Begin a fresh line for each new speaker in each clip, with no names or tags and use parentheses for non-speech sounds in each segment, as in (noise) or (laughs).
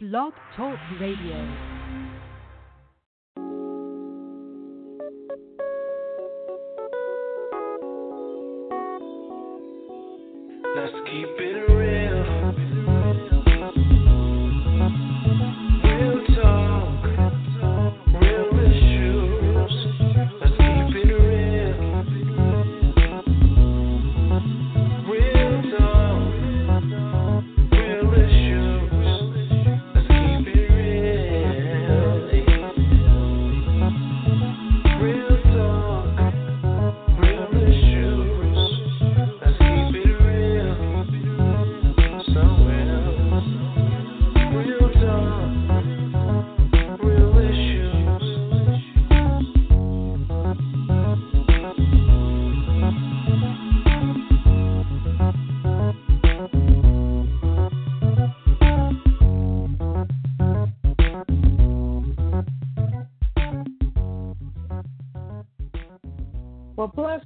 Blog Talk Radio.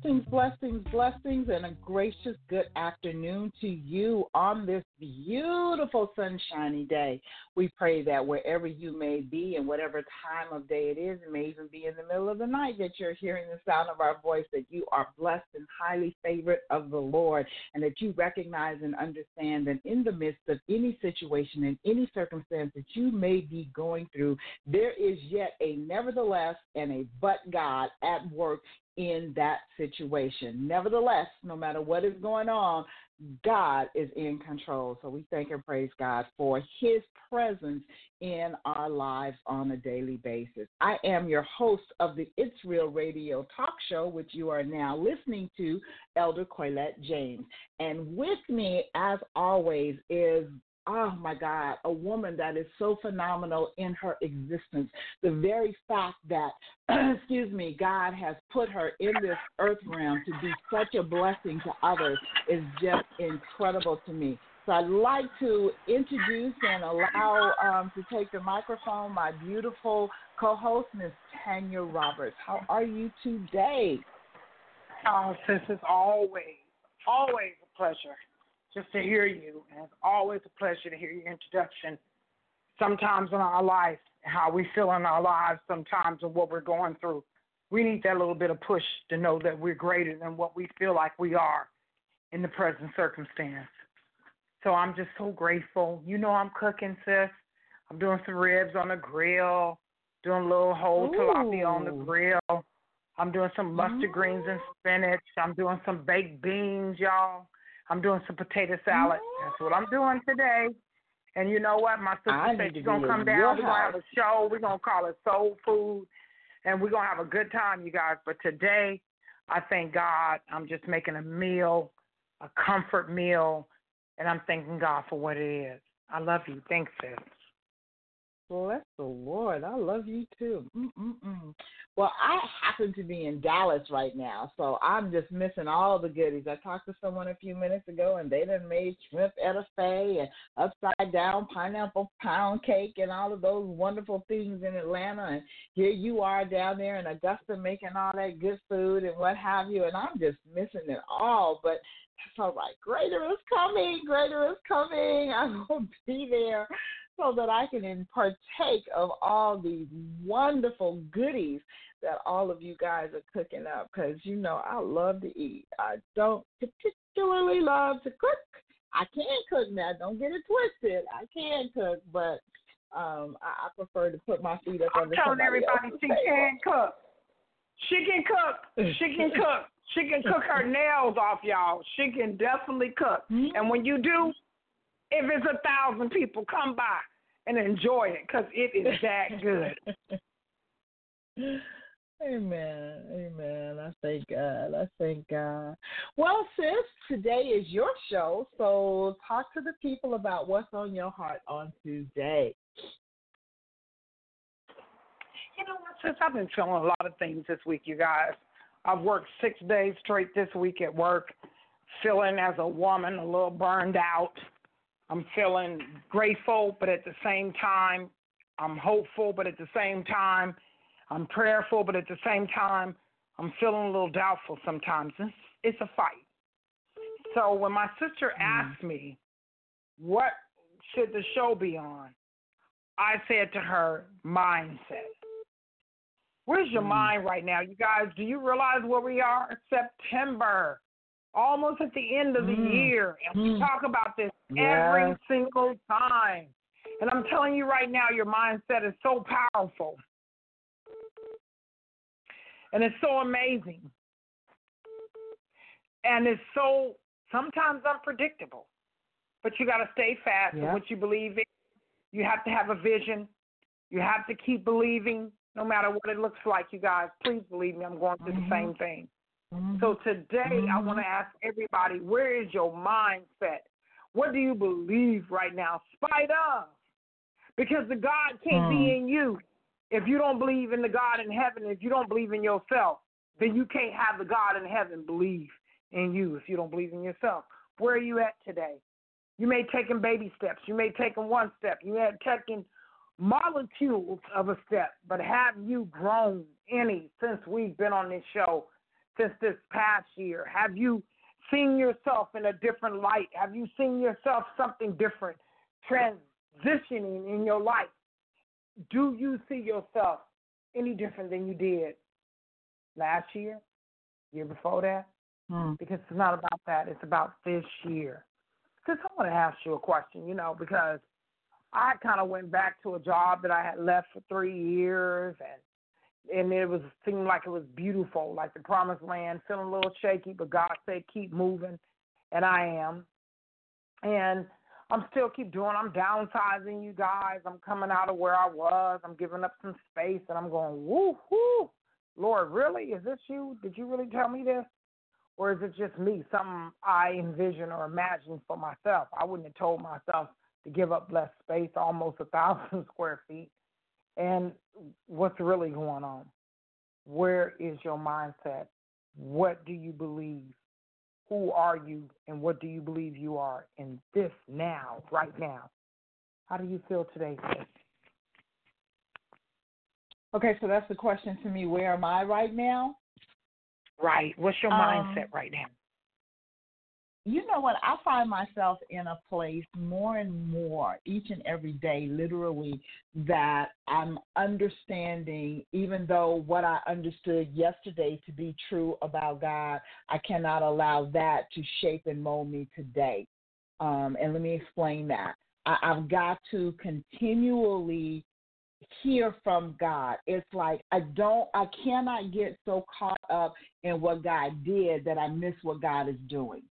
Blessings, blessings, blessings, and a gracious good afternoon to you on this beautiful sunshiny day. We pray that wherever you may be and whatever time of day it is, it may even be in the middle of the night that you're hearing the sound of our voice, that you are blessed and highly favored of the Lord, and that you recognize and understand that in the midst of any situation and any circumstance that you may be going through, there is yet a nevertheless and a but God at work in that situation. Nevertheless, no matter what is going on, God is in control. So we thank and praise God for his presence in our lives on a daily basis. I am your host of the It's Real Radio talk show, which you are now listening to, Elder Coylette James. And with me, as always, is oh my God, a woman that is so phenomenal in her existence. The very fact that, (clears throat) excuse me, God has put her in this earth realm to be such a blessing to others is just incredible to me. So I'd like to introduce and allow um, to take the microphone my beautiful co-host, Miss Tanya Roberts. How are you today?
Oh, sis, it's always, always a pleasure just to hear you. And it's always a pleasure to hear your introduction. Sometimes in our life, how we feel in our lives, sometimes and what we're going through. We need that little bit of push to know that we're greater than what we feel like we are in the present circumstance. So I'm just so grateful. You know I'm cooking, sis. I'm doing some ribs on the grill, doing a little whole tilapia on the grill. I'm doing some mustard greens and spinach. I'm doing some baked beans, y'all. I'm doing some potato salad. That's what I'm doing today. And you know what? My sister said she's gonna come down. We're gonna have a show. We're gonna call it Soul Food, and we're gonna have a good time, you guys. But today, I thank God. I'm just making a meal, a comfort meal, and I'm thanking God for what it is. I love you. Thanks, sis.
Bless the Lord. I love you too. Mm-mm-mm. Well, I happen to be in Dallas right now, so I'm just missing all the goodies. I talked to someone a few minutes ago, and they done made shrimp etouffee and upside down pineapple pound cake and all of those wonderful things in Atlanta. And here you are down there in Augusta making all that good food and what have you, and I'm just missing it all. But all right. Greater is coming. Greater is coming. (laughs) I will be there so that I can partake of all these wonderful goodies that all of you guys are cooking up because you know I love to eat. I don't particularly love to cook. I can cook now, don't get it twisted. I can cook, but um I, I prefer to put my feet up
I'm
under
telling everybody she
table.
can cook. She can cook. She can (laughs) cook. She can cook her nails off, y'all. She can definitely cook.
Mhm.
And when you do, if it's a thousand people, come by and enjoy it because it is that good. (laughs)
Amen. Amen. I thank God. I thank God. Well, sis, today is your show, so talk to the people about what's on your heart on today.
You know what, sis? I've been feeling a lot of things this week, you guys. I've worked six days straight this week at work, feeling as a woman a little burned out. I'm feeling grateful, but at the same time, I'm hopeful, but at the same time, I'm prayerful, but at the same time, I'm feeling a little doubtful sometimes. It's, it's a fight. So when my sister asked me, what should the show be on? I said to her, mindset. Where's your
Mm.
mind right now? You guys, do you realize where we are? September, almost at the end of the
Mm.
year. And we
Mm.
talk about this every
Yes.
single time. And I'm telling you right now, your mindset is so powerful. And it's so amazing. And it's so sometimes unpredictable. But you got to stay fast in what you believe in. You have to have a vision. You have to keep believing no matter what it looks like, you guys. Please believe me, I'm going through
Mhm.
the same thing.
Mhm.
So today, I
Mhm.
want to ask everybody where is your mindset? What do you believe right now, spite of? Because the God can't be
Mm.
in you if you don't believe in the God in heaven, if you don't believe in yourself, then you can't have the God in heaven believe in you if you don't believe in yourself. Where are you at today? You may taken baby steps. You may taken one step. You may have taken molecules of a step, but have you grown any since we've been on this show, since this past year? Have you seen yourself in a different light? Have you seen yourself something different, transitioning in your life? Do you see yourself any different than you did last year, year before that?
Mm.
because it's not about that. It's about this year. Because I want to ask you a question, you know, because I kind of went back to a job that I had left for three years, and and it was seemed like it was beautiful, like the promised land. Feeling a little shaky, but God said keep moving, and I am. And I'm still keep doing. I'm downsizing, you guys. I'm coming out of where I was. I'm giving up some space, and I'm going woo woo. Lord, really? Is this you? Did you really tell me this? or is it just me, something I envision or imagine for myself? I wouldn't have told myself to give up less space, almost a thousand (laughs) square feet. And what's really going on? Where is your mindset? What do you believe? Who are you, and what do you believe you are in this now, right now? How do you feel today.
Okay, so that's the question to me. Where am I right now?
Right. What's your
Um,
mindset right now?
You know what? I find myself in a place more and more each and every day, literally, that I'm understanding, even though what I understood yesterday to be true about God, I cannot allow that to shape and mold me today. Um, and let me explain that. I, I've got to continually hear from God. It's like I don't, I cannot get so caught up in what God did that I miss what God is doing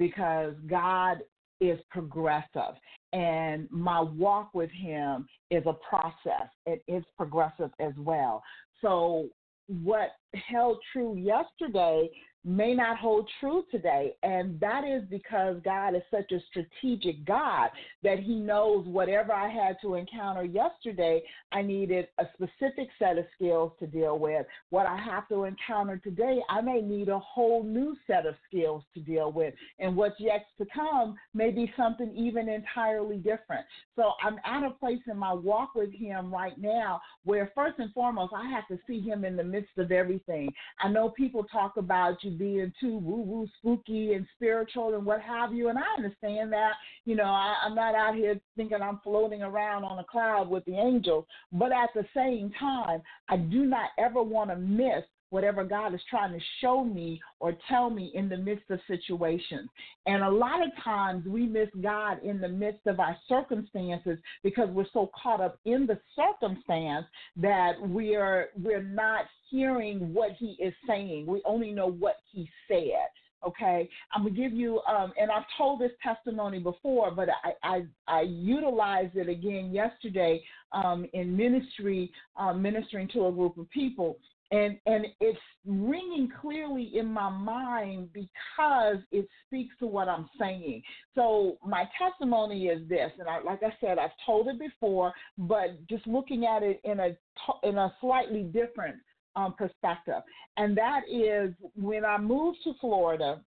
because God is progressive and my walk with him is a process. It is progressive as well. So what held true yesterday may not hold true today. And that is because God is such a strategic God that He knows whatever I had to encounter yesterday, I needed a specific set of skills to deal with. What I have to encounter today, I may need a whole new set of skills to deal with. And what's yet to come may be something even entirely different. So I'm at a place in my walk with Him right now where, first and foremost, I have to see Him in the midst of everything. I know people talk about you being too woo woo, spooky, and spiritual and what have you, and I understand that. You know, I, I'm not out here thinking I'm floating around on a cloud with the angels, but at the same time, I do not ever want to miss whatever God is trying to show me or tell me in the midst of situations. And a lot of times we miss God in the midst of our circumstances because we're so caught up in the circumstance that we're we're not hearing what he is saying. We only know what he said. Okay, I'm gonna give you, um, and I've told this testimony before, but I I, I utilized it again yesterday um, in ministry, um, ministering to a group of people, and and it's ringing clearly in my mind because it speaks to what I'm saying. So my testimony is this, and I, like I said, I've told it before, but just looking at it in a in a slightly different um, perspective, and that is when I moved to Florida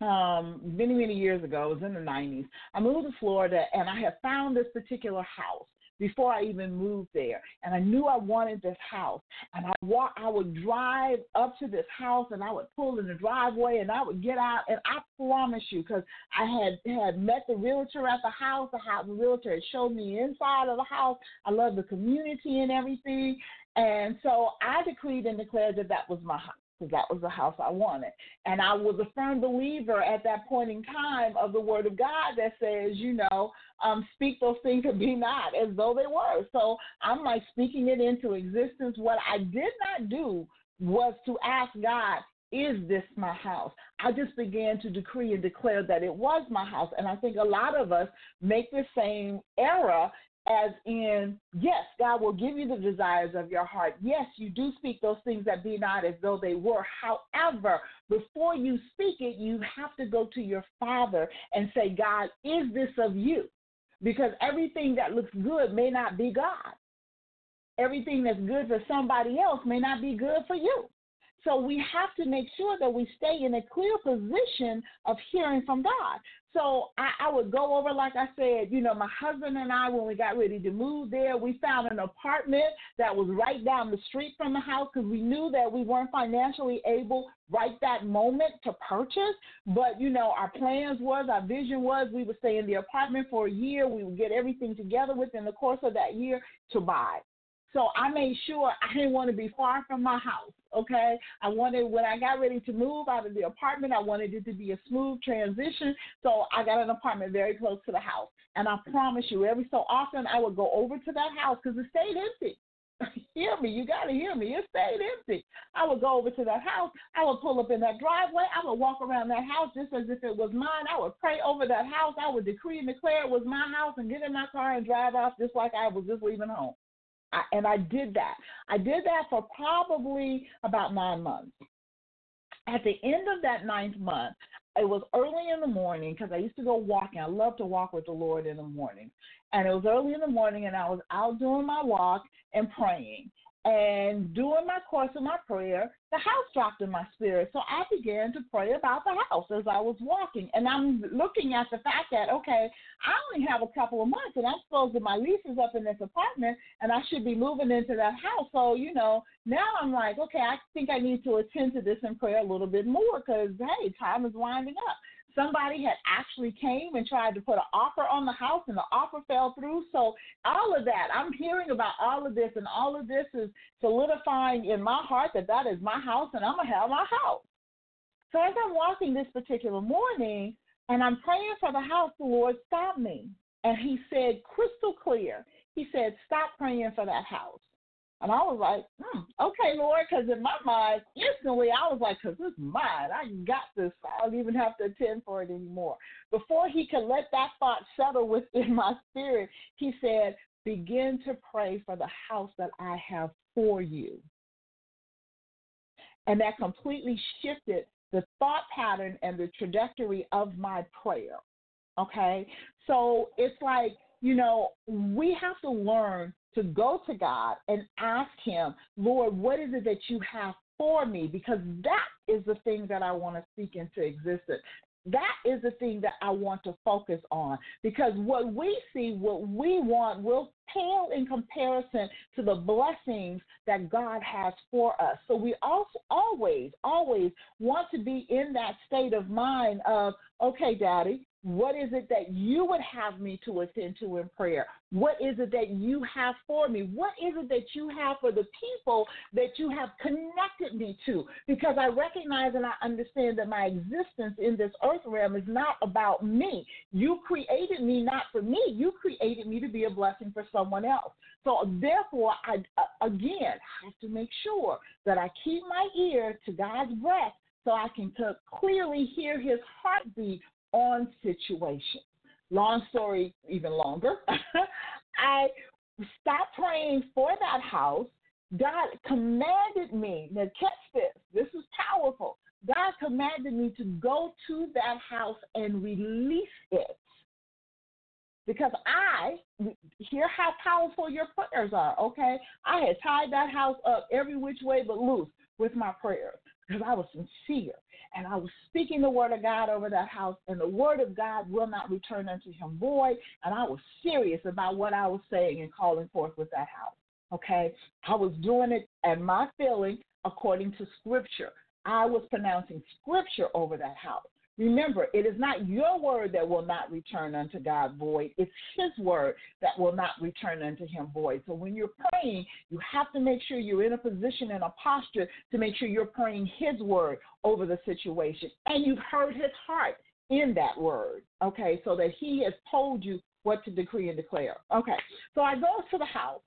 um, many, many years ago. It was in the 90s. I moved to Florida and I had found this particular house. Before I even moved there. And I knew I wanted this house. And I walk I would drive up to this house and I would pull in the driveway and I would get out and I promise you, because I had had met the realtor at the house, the house the realtor had showed me inside of the house. I love the community and everything. And so I decreed and declared that that was my house because that was the house I wanted. And I was a firm believer at that point in time of the word of God that says, you know, um, speak those things and be not as though they were. So I'm like speaking it into existence. What I did not do was to ask God, is this my house? I just began to decree and declare that it was my house. And I think a lot of us make the same error as in, yes, God will give you the desires of your heart. Yes, you do speak those things that be not as though they were. However, before you speak it, you have to go to your Father and say, God, is this of you? Because everything that looks good may not be God. Everything that's good for somebody else may not be good for you. So we have to make sure that we stay in a clear position of hearing from God. So I, I would go over, like I said, you know, my husband and I, when we got ready to move there, we found an apartment that was right down the street from the house because we knew that we weren't financially able right that moment to purchase. But, you know, our plans was, our vision was we would stay in the apartment for a year. We would get everything together within the course of that year to buy. So I made sure I didn't want to be far from my house. Okay. I wanted, when I got ready to move out of the apartment, I wanted it to be a smooth transition. So I got an apartment very close to the house. And I promise you, every so often I would go over to that house because it stayed empty. (laughs) hear me, you got to hear me. It stayed empty. I would go over to that house. I would pull up in that driveway. I would walk around that house just as if it was mine. I would pray over that house. I would decree and declare it was my house and get in my car and drive off just like I was just leaving home. I, and I did that. I did that for probably about nine months. At the end of that ninth month, it was early in the morning because I used to go walking. I love to walk with the Lord in the morning. And it was early in the morning, and I was out doing my walk and praying. And during my course of my prayer, the house dropped in my spirit. So I began to pray about the house as I was walking. And I'm looking at the fact that, okay, I only have a couple of months and I'm supposed to, my lease is up in this apartment and I should be moving into that house. So, you know, now I'm like, okay, I think I need to attend to this and pray a little bit more because, hey, time is winding up somebody had actually came and tried to put an offer on the house and the offer fell through. So all of that, I'm hearing about all of this and all of this is solidifying in my heart that that is my house and I'm going to have my house. So as I'm walking this particular morning and I'm praying for the house, the Lord stopped me and he said crystal clear. He said, stop praying for that house. And I was like, hmm, okay, Lord, because in my mind, instantly I was like, because this is mine. I got this. I don't even have to attend for it anymore. Before he could let that thought settle within (laughs) my spirit, he said, begin to pray for the house that I have for you. And that completely shifted the thought pattern and the trajectory of my prayer. Okay? So it's like, you know, we have to learn to go to God and ask Him, Lord, what is it that you have for me? Because that is the thing that I want to speak into existence. That is the thing that I want to focus on because what we see, what we want, will pale in comparison to the blessings that God has for us. So we also always, always want to be in that state of mind of, okay, Daddy, what is it that you would have me to attend to in prayer? What is it that you have for me? What is it that you have for the people that you have connected me to? Because I recognize and I understand that my existence in this earth realm is not about me. You created me not for me, you created me to be a blessing for someone else. So, therefore, I uh, again have to make sure that I keep my ear to God's breath so I can clearly hear his heartbeat on situations. Long story, even longer. (laughs) I stopped praying for that house. God commanded me, now catch this, this is powerful. God commanded me to go to that house and release it. Because I, hear how powerful your prayers are, okay? I had tied that house up every which way but loose with my prayers. because I was sincere and I was speaking the word of God over that house, and the word of God will not return unto him void. And I was serious about what I was saying and calling forth with that house. Okay, I was doing it and my feeling according to scripture. I was pronouncing scripture over that house. Remember, it is not your word that will not return unto God void. It's His word that will not return unto Him void. So when you're praying, you have to make sure you're in a position and a posture to make sure you're praying His word over the situation. And you've heard His heart in that word, okay, so that He has told you what to decree and declare. Okay, so I go to the house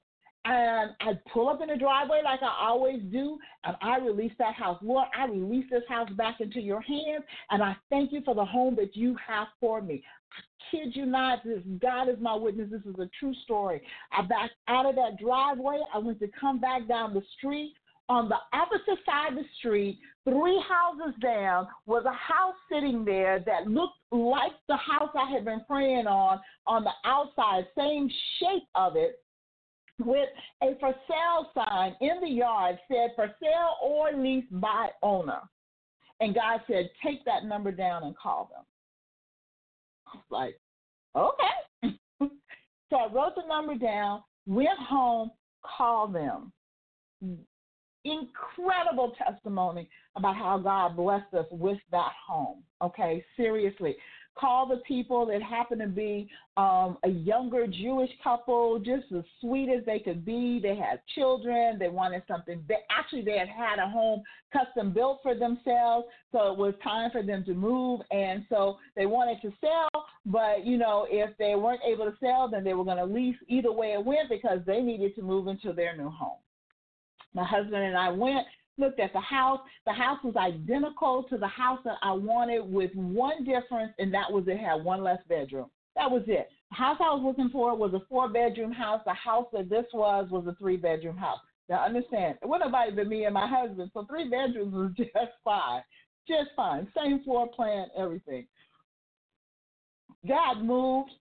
and I pull up in the driveway like I always do, and I release that house. Lord, I release this house back into your hands, and I thank you for the home that you have for me. I kid you not, this God is my witness. This is a true story. I backed out of that driveway. I went to come back down the street. On the opposite side of the street, three houses down, was a house sitting there that looked like the house I had been praying on on the outside, same shape of it with a for sale sign in the yard said for sale or lease by owner. And God said, take that number down and call them. Like, okay. (laughs) so I wrote the number down, went home, called them. Incredible testimony about how God blessed us with that home. Okay, seriously call the people that happen to be um, a younger Jewish couple, just as sweet as they could be. They had children. They wanted something. They, actually, they had had a home custom built for themselves, so it was time for them to move. And so they wanted to sell, but you know, if they weren't able to sell, then they were going to lease. Either way it went, because they needed to move into their new home. My husband and I went looked at the house. The house was identical to the house that I wanted with one difference, and that was it had one less bedroom. That was it. The house I was looking for was a four bedroom house. The house that this was was a three bedroom house. Now understand, it wasn't nobody but me and my husband, so three bedrooms was (laughs) just fine. Just fine. Same floor plan, everything. God moved,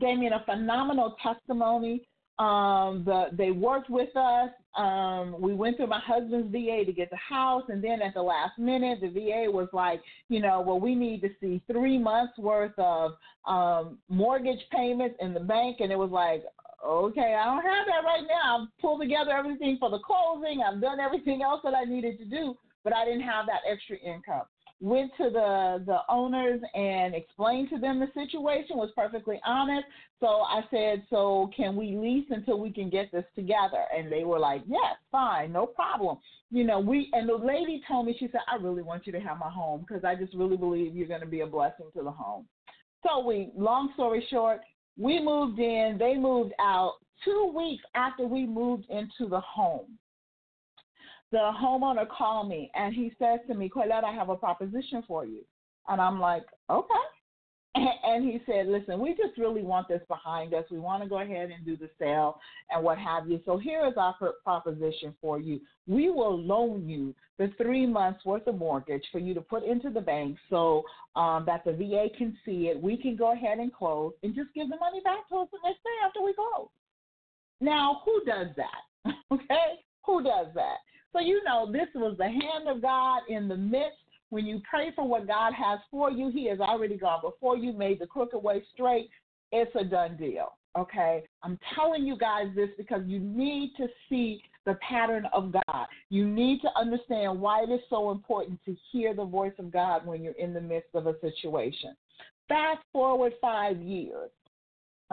gave me a phenomenal testimony um, the, they worked with us. Um, we went through my husband's VA to get the house, and then at the last minute, the VA was like, you know, well, we need to see three months worth of um, mortgage payments in the bank, and it was like, okay, I don't have that right now. I've pulled together everything for the closing. I've done everything else that I needed to do, but I didn't have that extra income went to the the owners and explained to them the situation was perfectly honest. So i said so can we lease until we can get this together? And they were like yes fine no problem. You know we and the lady told me she said i really want you to have my home because i just really believe you're going to be a blessing to the home. So we long story short we moved in. They moved out two weeks after we moved into the home the homeowner called me and he says to me, Colette, I have a proposition for you. And I'm like, okay. (laughs) And he said, listen, we just really want this behind us. We want to go ahead and do the sale and what have you. So here is our proposition for you. We will loan you the three months worth of mortgage for you to put into the bank so um, that the VA can see it. We can go ahead and close and just give the money back to us the next day after we close. Now, who does that? (laughs) okay? Who does that? So you know this was the hand of God in the midst. When you pray for what God has for you, He has already gone before you, made the crooked way straight. It's a done deal. Okay? I'm telling you guys this because you need to see the pattern of God. You need to understand why it is so important to hear the voice of God when you're in the midst of a situation. Fast forward five years.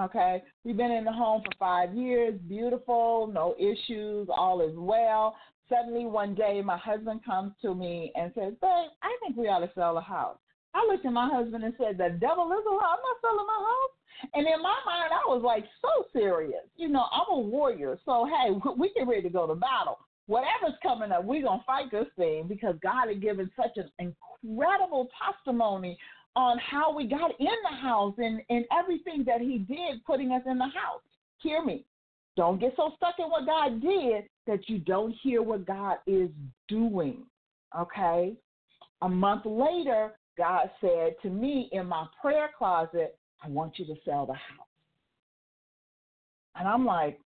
Okay, we've been in the home for five years, beautiful, no issues, all is well suddenly one day my husband comes to me and says, Babe, I think we ought to sell a house. I looked at my husband and said, The devil is a lie. I'm not selling my house. And in my mind, I was like so serious. You know, I'm a warrior. So, hey, (laughs) we get ready to go to battle. Whatever's coming up, we're going to fight this thing because God had given such an incredible testimony on how we got in the house and, and everything that He did putting us in the house. Hear me. Don't get so stuck in what God did that you don't hear what God is doing. Okay? A month later, God said to me in my prayer closet, I want you to sell the house. And I'm like,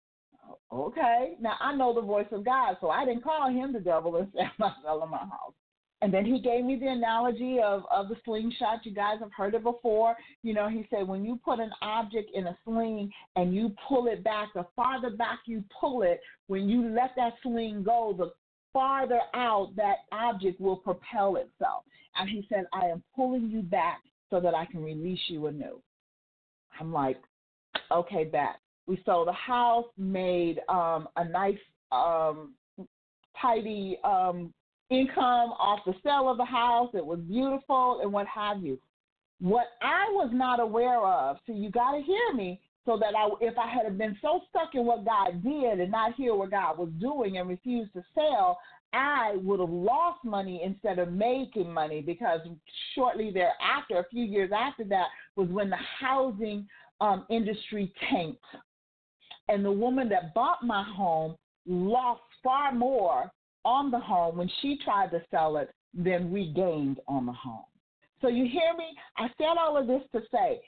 okay. Now I know the voice of God, so I didn't call him the devil and (laughs) say I'm not selling my house. And then he gave me the analogy of, of the slingshot. You guys have heard it before. You know, he said when you put an object in a sling and you pull it back, the farther back you pull it, when you let that sling go, the farther out that object will propel itself. And he said, I am pulling you back so that I can release you anew. I'm like, okay, back. We sold a house, made um, a nice, um, tidy um, income off the sale of the house. It was beautiful and what have you. What I was not aware of, so you got to hear me, so that I, if I had been so stuck in what God did and not hear what God was doing and refused to sell, I would have lost money instead of making money because shortly thereafter, a few years after that, was when the housing um, industry tanked. And the woman that bought my home lost far more on the home when she tried to sell it than we gained on the home. So you hear me? I said all of this to say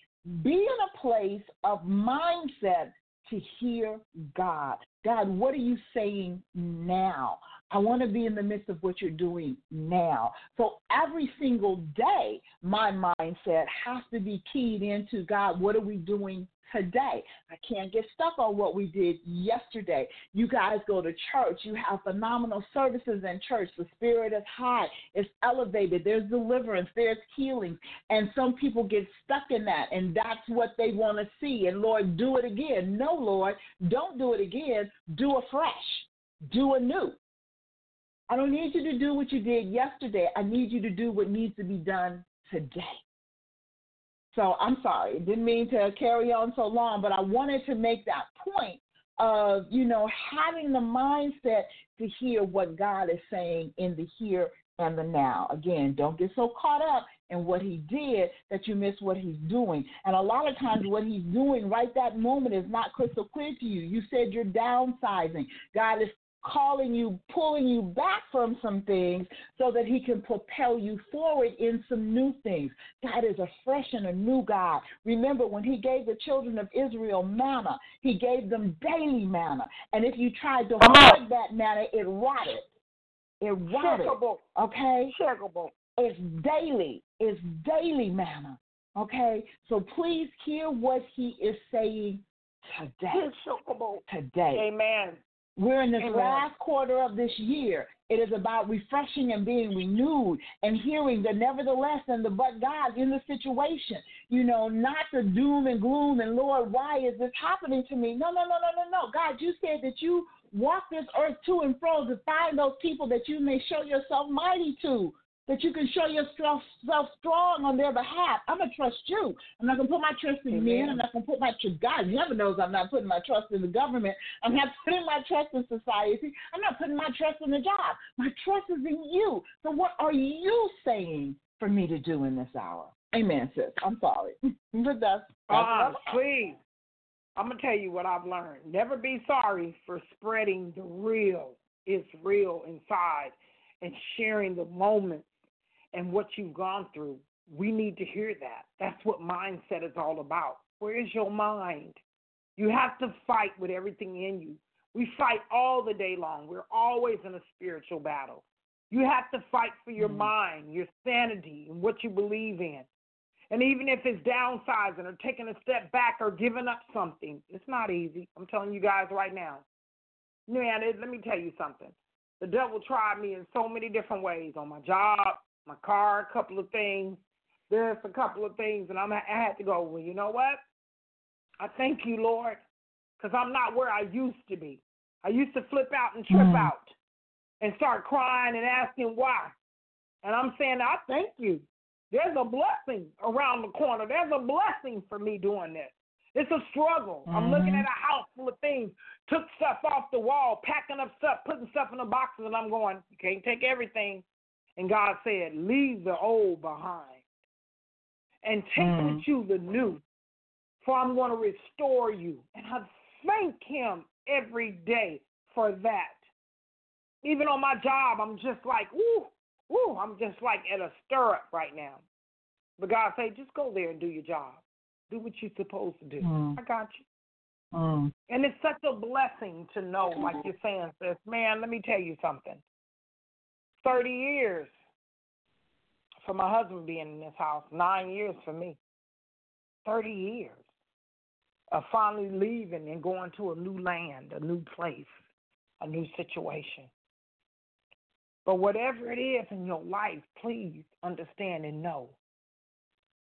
be in a place of mindset to hear God. God, what are you saying now? I want to be in the midst of what you're doing now. So every single day, my mindset has to be keyed into God, what are we doing today? I can't get stuck on what we did yesterday. You guys go to church, you have phenomenal services in church. The spirit is high, it's elevated, there's deliverance, there's healing. And some people get stuck in that, and that's what they want to see. And Lord, do it again. No, Lord, don't do it again. Do a fresh, do a new. I don't need you to do what you did yesterday. I need you to do what needs to be done today. So I'm sorry, didn't mean to carry on so long, but I wanted to make that point of, you know, having the mindset to hear what God is saying in the here and the now. Again, don't get so caught up in what he did that you miss what he's doing. And a lot of times, what he's doing right that moment is not crystal clear to you. You said you're downsizing. God is calling you, pulling you back from some things so that he can propel you forward in some new things. God is a fresh and a new God. Remember, when he gave the children of Israel manna, he gave them daily manna. And if you tried to hoard that manna, it rotted. It rotted.
Checkable.
Okay?
Checkable.
It's daily. It's daily manna. Okay? So please hear what he is saying today.
Checkable.
Today.
Amen.
We're in this
Amen.
last quarter of this year. It is about refreshing and being renewed and hearing the nevertheless and the but God in the situation. You know, not the doom and gloom and Lord, why is this happening to me? No, no, no, no, no, no. God, you said that you walk this earth to and fro to find those people that you may show yourself mighty to that you can show yourself self strong on their behalf. I'm gonna trust you. I'm not gonna put my trust in men. I'm not gonna put my trust. In God never knows I'm not putting my trust in the government. I'm not (laughs) putting my trust in society. I'm not putting my trust in the job. My trust is in you. So what are you saying for me to do in this hour? Amen, sis. I'm sorry, (laughs) but that's, that's
Uh, please. I'm gonna tell you what I've learned. Never be sorry for spreading the real. It's real inside and sharing the moments and what you've gone through. We need to hear that. That's what mindset is all about. Where is your mind? You have to fight with everything in you. We fight all the day long. We're always in a spiritual battle. You have to fight for your
Mhm.
mind, your sanity, and what you believe in. And even if it's downsizing or taking a step back or giving up something, it's not easy. I'm telling you guys right now. Man, it, let me tell you something. The devil tried me in so many different ways on my job, my car, a couple of things. There's a couple of things, and I'm, I had to go, well, you know what? I thank you, Lord, because I'm not where I used to be. I used to flip out and trip
Mhm.
out and start crying and asking why. And I'm saying, I thank you. There's a blessing around the corner. There's a blessing for me doing this. It's a struggle. I'm looking
Mhm.
at a house full of things, took stuff off the wall, packing up stuff, putting stuff in the boxes, and I'm going, you can't take everything. And God said, leave the old behind and take
Mm.
with you the new, for I'm going to restore you. And I thank Him every day for that. Even on my job, I'm just like, Ooh, woo, I'm just like at a stirrup right now. But God said, just go there and do your job. Do what you're supposed to do.
Mm.
I got you.
Mm.
And it's such a blessing to know, like you're saying, sis. Man, let me tell you something. 30 years for my husband being in this house, nine years for me, 30 years of finally leaving and going to a new land, a new place, a new situation. But whatever it is in your life, please understand and know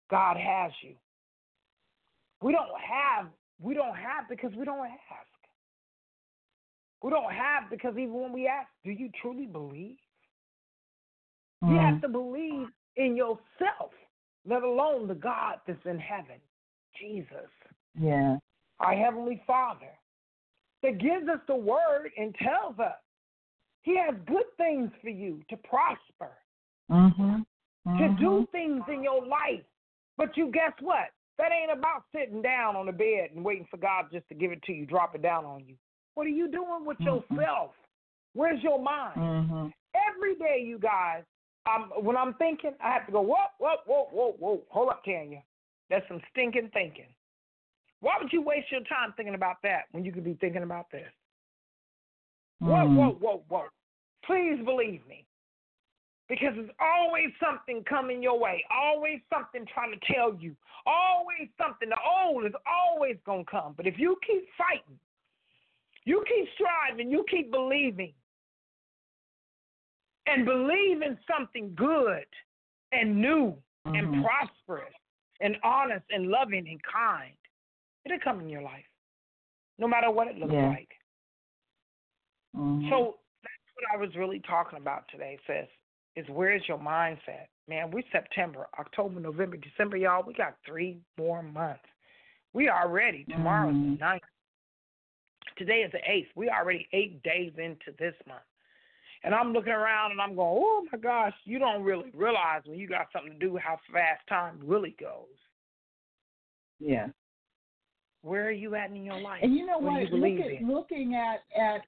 God has you. We don't have, we don't have because we don't ask. We don't have because even when we ask, do you truly believe? You
Mm.
have to believe in yourself, let alone the God that's in heaven, Jesus,
Yeah.
our Heavenly Father, that gives us the word and tells us He has good things for you to prosper,
Mhm.
to do
Mhm.
things in your life. But you guess what? That ain't about sitting down on the bed and waiting for God just to give it to you, drop it down on you. What are you doing with
Mhm.
yourself? Where's your mind?
Mhm.
every day, you guys, um, when I'm thinking, I have to go, whoa, whoa, whoa, whoa, whoa. Hold up, Tanya. That's some stinking thinking. Why would you waste your time thinking about that when you could be thinking about this? Whoa,
Mm.
whoa, whoa, whoa. Please believe me. Because there's always something coming your way, always something trying to tell you, always something. The old is always going to come. But if you keep fighting, you keep striving, you keep believing, and believe in something good and new and
Mhm.
prosperous and honest and loving and kind, it'll come in your life, no matter what it looks
Yeah.
like.
Mhm.
So that's what I was really talking about today, sis. Is where's your mindset? Man, we September, October, November, December, y'all. We got three more months. We are ready. Tomorrow's
Mhm.
the ninth. Today is the eighth. We already eight days into this month. And I'm looking around and I'm going, oh my gosh, you don't really realize when you got something to do how fast time really goes.
yeah.
Where are you at in your life?
And you know
what? you
Look at, looking at at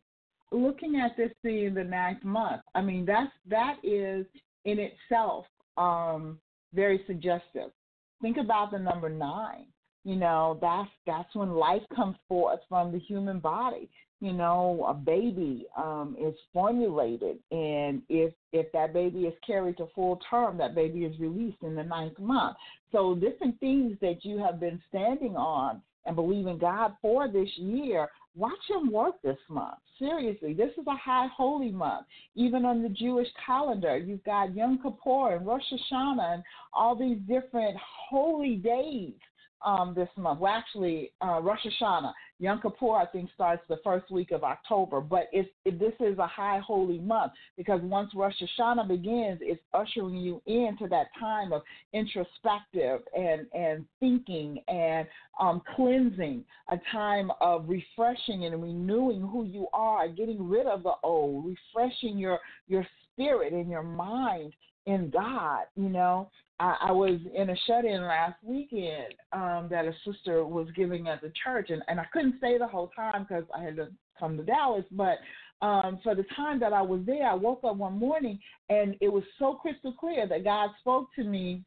looking at this being the ninth month. I mean, that's that is in itself um, very suggestive. Think about the number nine. You know, that's that's when life comes forth from the human body. You know, a baby um, is formulated, and if if that baby is carried to full term, that baby is released in the ninth month. So different things that you have been standing on and believing God for this year, watch Him work this month. Seriously, this is a high holy month. Even on the Jewish calendar, you've got Yom Kippur and Rosh Hashanah and all these different holy days um, this month. Well, actually, uh, Rosh Hashanah, Yom Kippur, I think starts the first week of October. But it's, it, this is a high holy month because once Rosh Hashanah begins, it's ushering you into that time of introspective and and thinking and um, cleansing, a time of refreshing and renewing who you are, getting rid of the old, refreshing your your spirit and your mind in God. You know, I, I was in a shut in last weekend um, that a sister was giving at the church, and, and I couldn't stay the whole time because I had to come to Dallas. But um, for the time that I was there, I woke up one morning and it was so crystal clear that God spoke to me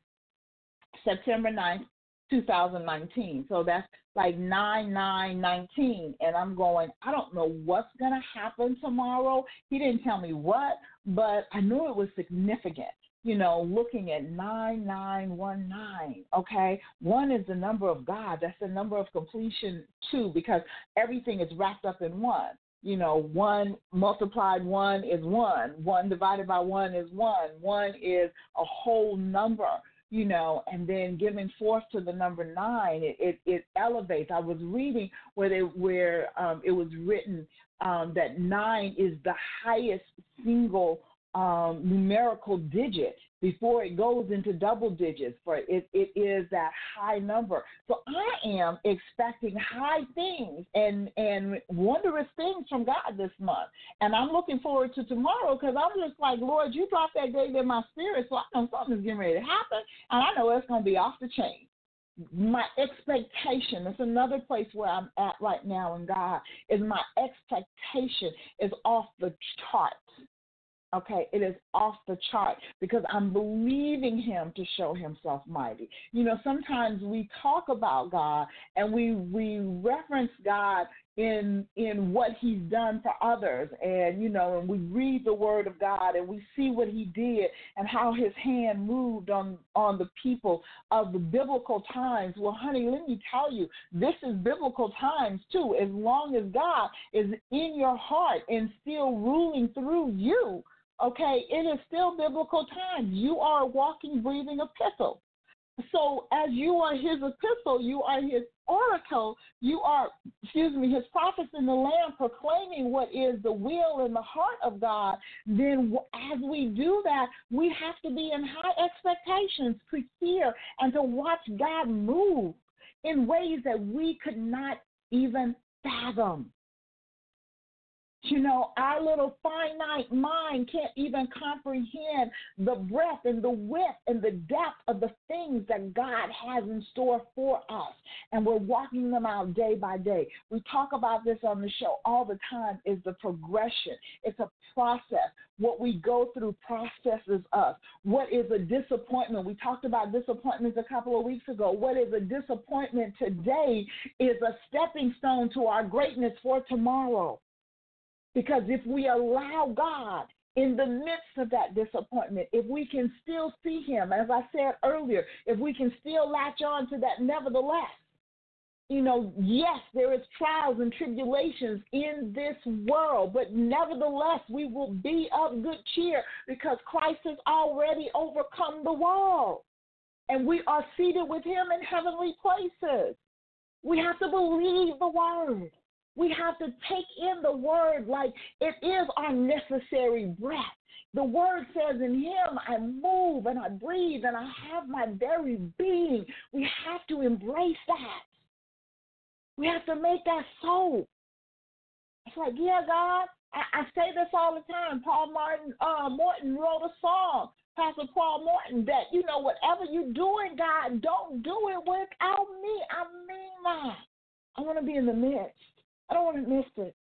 September 9th, 2019. So that's like 9 9 19. And I'm going, I don't know what's going to happen tomorrow. He didn't tell me what, but I knew it was significant. You know, looking at 9919, okay? One is the number of God. That's the number of completion, too, because everything is wrapped up in one. You know, one multiplied one is one. One divided by one is one. One is a whole number you know, and then giving forth to the number nine, it, it, it elevates. I was reading where they, where um, it was written um, that nine is the highest single um, numerical digit before it goes into double digits. For it, it is that high number. So I am expecting high things and and wondrous things from God this month, and I'm looking forward to tomorrow because I'm just like, Lord, you dropped that date in my spirit, so I know something's getting ready to happen, and I know it's going to be off the chain my expectation that's another place where i'm at right now in god is my expectation is off the charts okay it is off the chart because i'm believing him to show himself mighty. You know sometimes we talk about god and we we reference god in in what he's done for others. And you know and we read the word of God and we see what he did and how his hand moved on on the people of the biblical times. Well honey let me tell you this is biblical times too. As long as God is in your heart and still ruling through you okay it is still biblical times you are a walking breathing epistle. So as you are his epistle, you are his oracle, you are, excuse me, his prophets in the land proclaiming what is the will and the heart of God, then as we do that, we have to be in high expectations to hear and to watch God move in ways that we could not even fathom. You know, our little finite mind can't even comprehend the breadth and the width and the depth of the things that God has in store for us. And we're walking them out day by day. We talk about this on the show all the time is the progression. It's a process. What we go through processes us. What is a disappointment? We talked about disappointments a couple of weeks ago. What is a disappointment today is a stepping stone to our greatness for tomorrow. Because if we allow God in the midst of that disappointment, if we can still see Him, as I said earlier, if we can still latch on to that nevertheless, you know, yes, there is trials and tribulations in this world, but nevertheless, we will be of good cheer because Christ has already overcome the world. And we are seated with him in heavenly places. We have to believe the word. We have to take in the word like it is our necessary breath. The word says, In him I move and I breathe and I have my very being. We have to embrace that. We have to make that so. It's like, yeah, God, I, I say this all the time. Paul Martin uh, Morton wrote a song, Pastor Paul Morton, that, you know, whatever you're doing, God, don't do it without me. I mean that. I want to be in the midst. I don't want to miss it.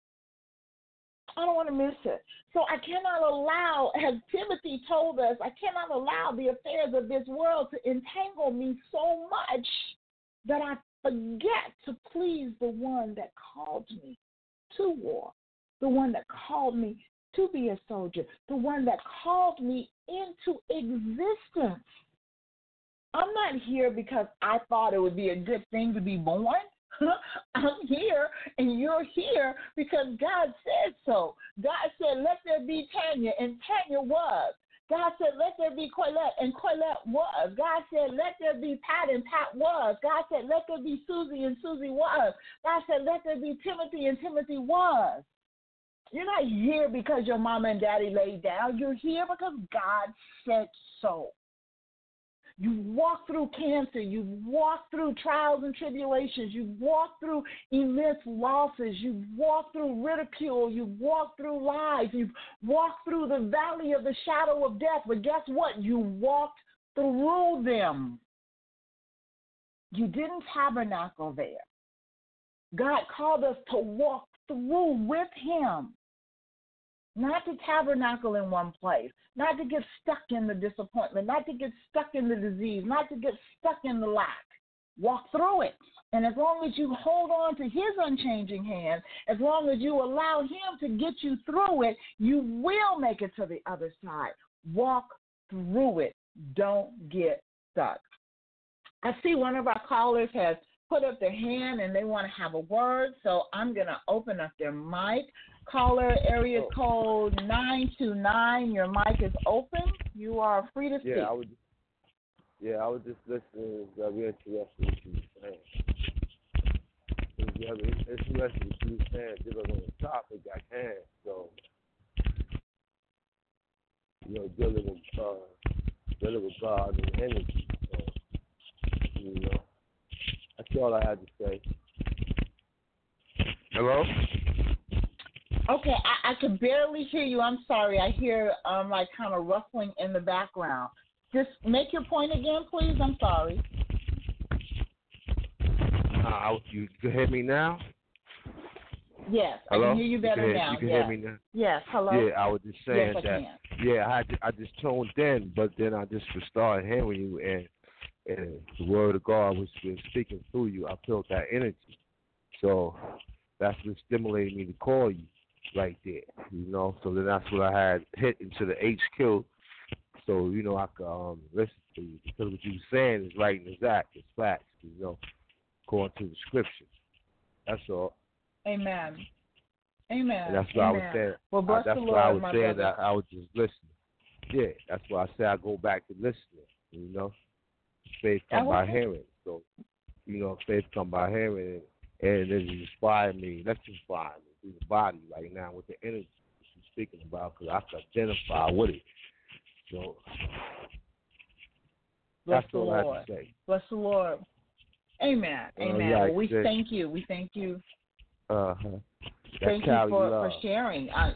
I don't want to miss it. So I cannot allow, as Timothy told us, I cannot allow the affairs of this world to entangle me so much that I forget to please the one that called me to war, the one that called me to be a soldier, the one that called me into existence. I'm not here because I thought it would be a good thing to be born. (laughs) I'm here and you're here because God said so. God said, let there be Tanya, and Tanya was. God said, let there be Colette, and Colette was. God said, let there be Pat, and Pat was. God said, let there be Susie, and Susie was. God said, let there be Timothy, and Timothy was. You're not here because your mama and daddy laid down. You're here because God said so. You walk through cancer. You walked through trials and tribulations. You walked through immense losses. You walked through ridicule. You walked through lies. You walked through the valley of the shadow of death. But guess what? You walked through them. You didn't tabernacle there. God called us to walk through with Him not to tabernacle in one place, not to get stuck in the disappointment, not to get stuck in the disease, not to get stuck in the lack. Walk through it. And as long as you hold on to his unchanging hand, as long as you allow him to get you through it, you will make it to the other side. Walk through it. Don't get stuck. I see one of our callers has put up their hand and they want to have a word, so I'm going to open up their mic. Caller area code 929. Your mic is open. You are free to speak.
Yeah, I would. Yeah, I was just listening. Very interested in what you were saying. It was very interesting what you were saying. Dealing on the topic at hand. So, you know, dealing with uh, dealing with God and energy. So, you know, that's all I had to say. Hello.
Okay, I, I can barely hear you. I'm sorry. I hear um like kind of rustling in the background. Just make your point again, please. I'm sorry.
Uh, you can hear me now?
Yes,
Hello?
I can hear you better
can,
now.
You can
yes.
hear me now?
Yes. Hello.
Yeah, I was just saying
yes, I
that.
can.
Yeah, I I just tuned in, but then I just started hearing you, and and the word of God was been speaking through you. I felt that energy, so that's what stimulated me to call you right there. You know, so then that's what I had hit into the HQ. So you know I could um, listen to you because what you were saying is right and exact. It's facts. You know, according to the scriptures. That's all.
Amen. Amen.
And that's what I was saying.
Well,
I- that's
the
what I was saying.
brother.
That I was just listening. Yeah, that's why I say I go back to listening. You know, faith come by hearing. So, you know, faith come by hearing, and, it inspired me. Let's inspire me through the body right now with the energy you're speaking about, because I can identify with it. So
Bless
that's
the
all I
Lord.
have to say.
Bless the Lord. Amen.
Uh,
Amen.
yeah,
well, we thank you. We thank you.
Uh huh.
Thank you for, for sharing. I,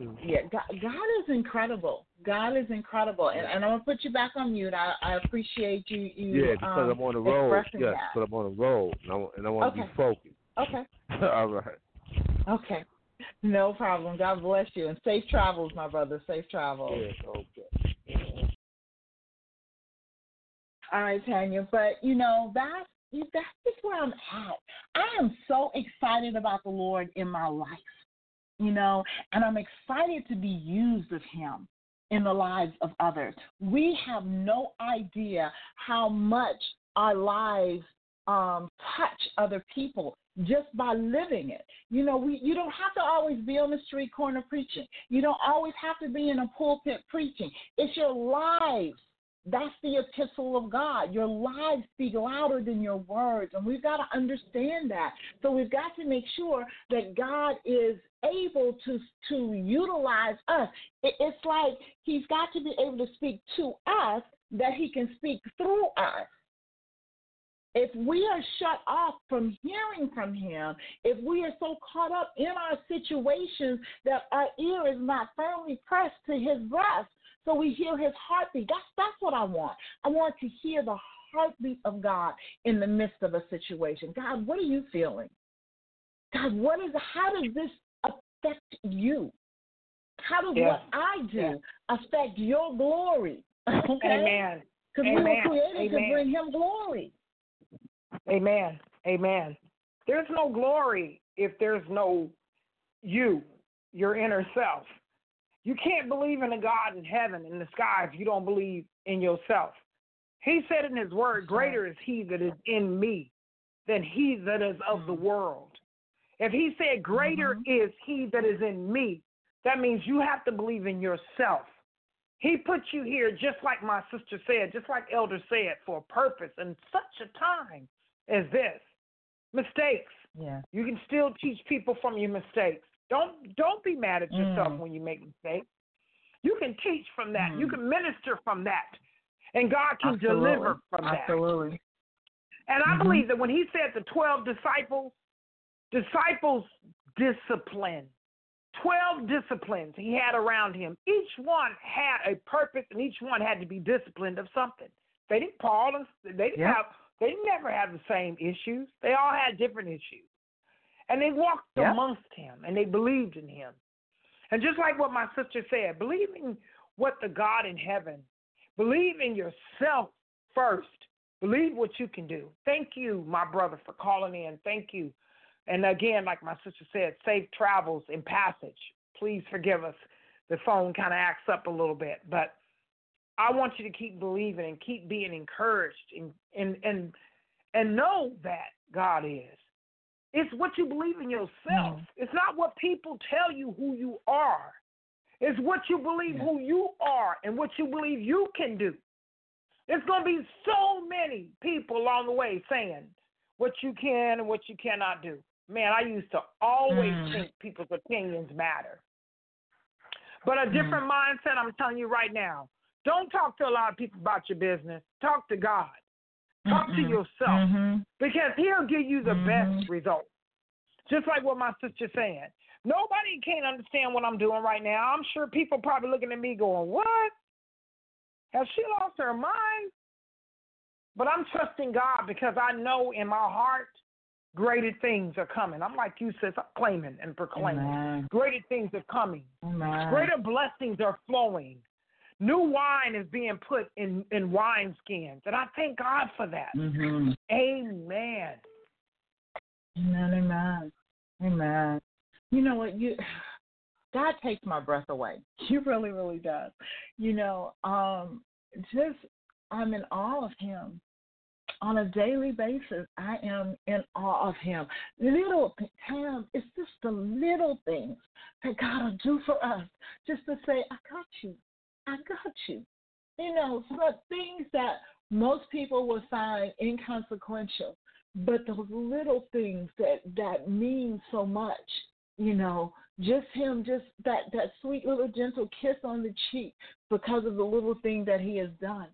Mm.
yeah, God, God is incredible. God is incredible, and, and I'm gonna put you back on mute. I, I appreciate you. you
Yeah, because
um,
I'm on the road. Yes, because I'm on the road, and I, and I want to be focused.
Okay. (laughs)
all right.
Okay. No problem. God bless you and safe travels, my brother. Safe travels.
Yes, okay.
All right, Tanya. But you know that's that's just where I'm at. I am so excited about the Lord in my life, you know, and I'm excited to be used of Him in the lives of others. We have no idea how much our lives um, touch other people just by living it. You know, we you don't have to always be on the street corner preaching. You don't always have to be in a pulpit preaching. It's your lives that's the epistle of God. Your lives speak louder than your words, and we've got to understand that. So we've got to make sure that God is able to to utilize us. It, it's like He's got to be able to speak to us that He can speak through us. If we are shut off from hearing from Him, if we are so caught up in our situations that our ear is not firmly pressed to His breast, so we hear his heartbeat. That's that's what I want. I want to hear the heartbeat of God in the midst of a situation. God, what are you feeling? God, what is how does this affect you? How does
Yes.
what I do
Yes.
affect your glory? (laughs) Okay?
Amen.
Because we were
Amen.
created to bring him glory.
Amen. Amen. There's no glory if there's no you, your inner self. You can't believe in a God in heaven, in the sky, if you don't believe in yourself. He said in his word, Greater is he that is in me than he that is of the
Mhm.
world. If he said, Greater
Mhm.
is he that is in me, that means you have to believe in yourself. He put you here, just like my sister said, just like Elder said, for a purpose and such a time as this. Mistakes.
Yeah.
You can still teach people from your mistakes. Don't don't be mad at yourself
Mm.
when you make mistakes. You can teach from that. You
Mm.
can minister from that. And God can
Absolutely.
deliver from that.
Absolutely.
And I
Mhm.
believe that when he said the 12 disciples, disciples discipline. 12 disciplines he had around him. Each one had a purpose and each one had to be disciplined of something. They didn't Paul and they didn't
Yep.
have they never had the same issues. They all had different issues. And they walked amongst him and they believed in him. And just like what my sister said, believing what the God in heaven, believe in yourself first. Believe what you can do. Thank you, my brother, for calling in. Thank you. And again, like my sister said, safe travels in passage. Please forgive us. The phone kind of acts up a little bit, but I want you to keep believing and keep being encouraged and and and, and know that God is. It's what you believe in yourself.
Mm.
It's not what people tell you who you are. It's what you believe
Yeah.
who you are and what you believe you can do. There's going to be so many people along the way saying what you can and what you cannot do. Man, I used to always
Mm.
think people's opinions matter. But a different mindset, I'm telling you right now. Don't talk to a lot of people about your business. Talk to God. Talk to
Mm-mm.
yourself
Mhm.
because He'll give you the
Mhm.
best results. Just like what my sister said. Nobody can't understand what I'm doing right now. I'm sure people probably looking at me going, What? Has she lost her mind? But I'm trusting God because I know in my heart greater things are coming. I'm like you, sis. I'm claiming and proclaiming.
Amen.
Greater things are coming.
Amen.
Greater blessings are flowing. New wine is being put in, in wine skins. And I thank God for that.
Mhm.
Amen.
Amen, amen, amen. You know what? You God takes my breath away. (laughs) He really, really does. You know, um, just I'm in awe of Him on a daily basis. I am in awe of Him. Little Tam, it's just the little things that God will do for us, just to say, "I got you, I got you." You know, things that most people will find inconsequential, but those little things that that mean so much. You know, just him, just that that sweet little gentle kiss on the cheek because of the little thing that he has done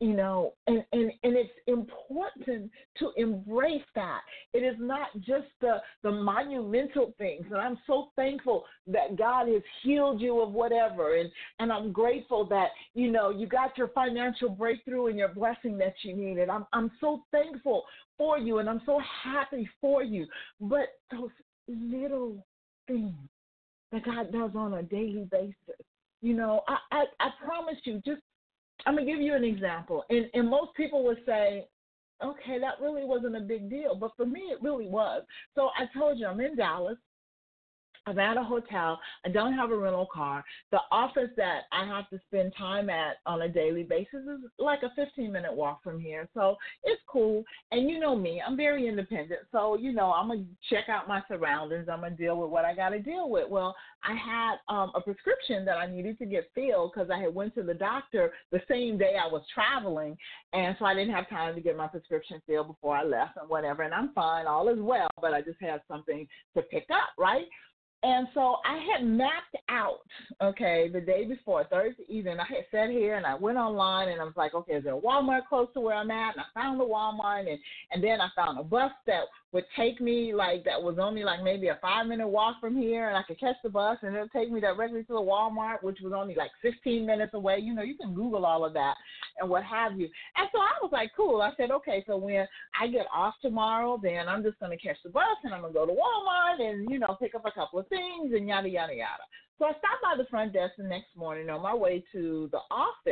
you know and, and and it's important to embrace that. It is not just the the monumental things and i'm so thankful that god has healed you of whatever and and i'm grateful that you know you got your financial breakthrough and your blessing that you needed. I'm i'm so thankful for you and i'm so happy for you. But those little things that god does on a daily basis you know i i, I promise you just I'm gonna give you an example, and and most people would say, okay, that really wasn't a big deal, but for me, it really was. So I told you I'm in Dallas. I'm at a hotel. I don't have a rental car. The office that I have to spend time at on a daily basis is like a 15 minute walk from here. So it's cool. And you know me, I'm very independent. So, you know, I'm going to check out my surroundings. I'm going to deal with what I got to deal with. Well, I had um, a prescription that I needed to get filled because I had went to the doctor the same day I was traveling. And so I didn't have time to get my prescription filled before I left and whatever. And I'm fine. All is well. But I just had something to pick up, right? And so I had mapped out, okay, the day before, Thursday evening, I had sat here and I went online and I was like, okay, is there a Walmart close to where I'm at? And I found the Walmart and, and then I found a bus that would take me like that was only like maybe a five minute walk from here and I could catch the bus and it'll take me directly to the Walmart, which was only like 15 minutes away. You know, you can Google all of that and what have you. And so I was like, cool. I said, okay, so when I get off tomorrow, then I'm just to catch the bus and I'm to go to Walmart and, you know, pick up a couple of things and yada, yada, yada. So I stopped by the front desk the next morning on my way to the office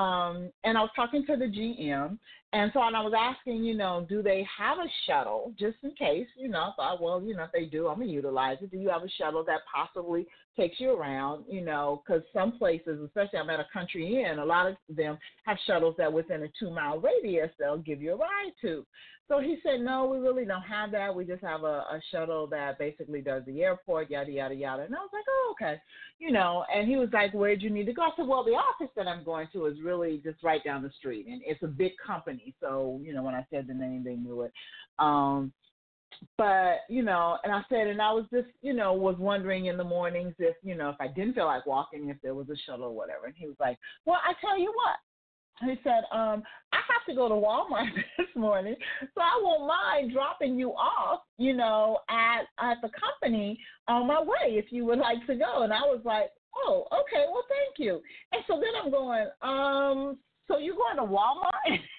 um, and I was talking to the GM, and so and I was asking, you know, do they have a shuttle just in case? You know, I thought, well, you know, if they do, I'm gonna utilize it. Do you have a shuttle that possibly takes you around? You know, because some places, especially I'm at a country inn, a lot of them have shuttles that within a two mile radius they'll give you a ride to. So he said, no, we really don't have that. We just have a, a shuttle that basically does the airport, yada yada yada. And I was like, oh, okay you know, and he was like, Where'd you need to go? I said, Well, the office that I'm going to is really just right down the street and it's a big company. So, you know, when I said the name they knew it. Um but, you know, and I said and I was just, you know, was wondering in the mornings if, you know, if I didn't feel like walking, if there was a shuttle or whatever. And he was like, Well, I tell you what, he said, um, I have to go to Walmart (laughs) this morning, so I won't mind dropping you off, you know, at at the company on my way if you would like to go. And I was like, Oh, okay, well thank you. And so then I'm going, um, so you going to Walmart? (laughs)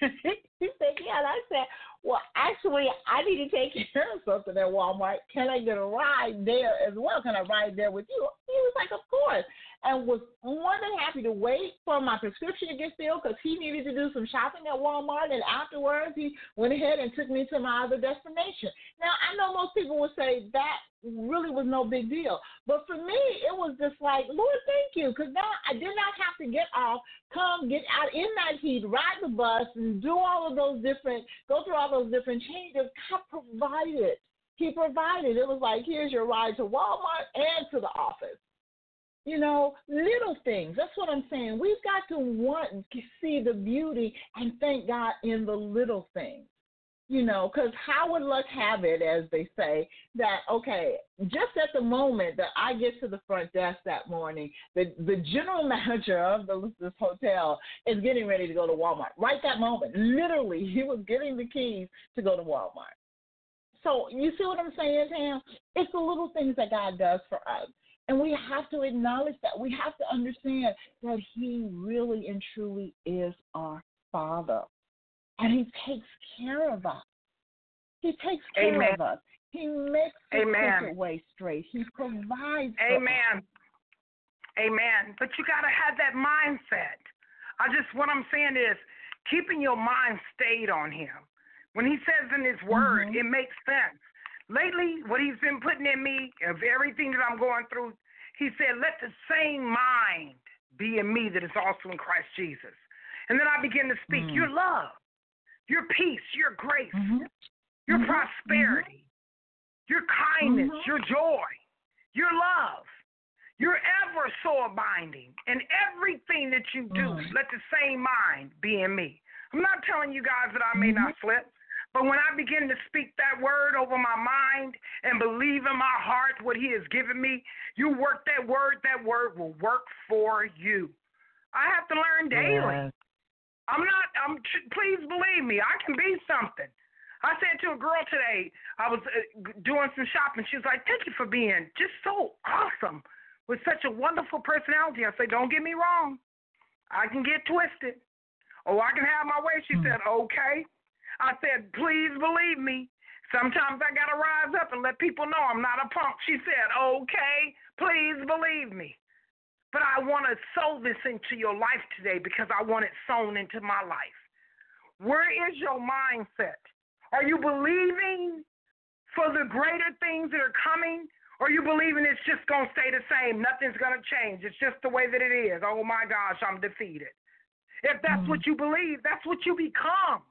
he said, Yeah, and I said, Well, actually I need to take (laughs) care of something at Walmart. Can I get a ride there as well? Can I ride there with you? He was like, Of course and was more than happy to wait for my prescription to get filled because he needed to do some shopping at Walmart. And afterwards, he went ahead and took me to my other destination. Now, I know most people would say that really was no big deal. But for me, it was just like, Lord, thank you. Because now I did not have to get off, come, get out in that heat, ride the bus, and do all of those different, go through all those different changes. God provided. He provided. It was like, here's your ride to Walmart and to the office. You know, little things. That's what I'm saying. We've got to want to see the beauty and thank God in the little things. You know, because how would luck have it, as they say, that okay, just at the moment that I get to the front desk that morning, the the general (laughs) manager of the, this hotel is getting ready to go to Walmart. Right that moment, literally, he was getting the keys to go to Walmart. So you see what I'm saying, Tam? It's the little things that God does for us. And we have to acknowledge that. We have to understand that He really and truly is our Father. And He takes care of us. He takes care
Amen.
of us. He makes the way straight. He provides.
Amen. Amen. But you got to have that mindset. I just, what I'm saying is keeping your mind stayed on Him. When He says in His Word,
Mhm.
it makes sense. Lately, what He's been putting in me of everything that I'm going through, He said, "Let the same mind be in me that is also in Christ Jesus." And then I begin to speak
Mm.
your love, your peace, your grace,
Mhm.
your
Mhm.
prosperity, your kindness,
Mhm.
your joy, your love, your ever so abiding, and everything that you do,
Mhm.
let the same mind be in me. I'm not telling you guys that I may not slip, but when I begin to speak that word over my mind and believe in my heart what He has given me, you work that word, that word will work for you. I have to learn daily. I'm not. I'm. Please believe me. I can be something. I said to a girl today. I was uh, doing some shopping. She was like, "Thank you for being just so awesome with such a wonderful personality." I said, "Don't get me wrong. I can get twisted. Oh, I can have my way." She
Hmm.
said, "Okay." I said, "Please believe me. Sometimes I gotta rise up and let people know I'm not a punk." She said, "Okay. Please believe me." But I want to sow this into your life today because I want it sown into my life. Where is your mindset? Are you believing for the greater things that are coming? Or are you believing it's just going to stay the same? Nothing's going to change. It's just the way that it is. Oh my gosh, I'm defeated. If that's
Mhm.
what you believe, that's what you become.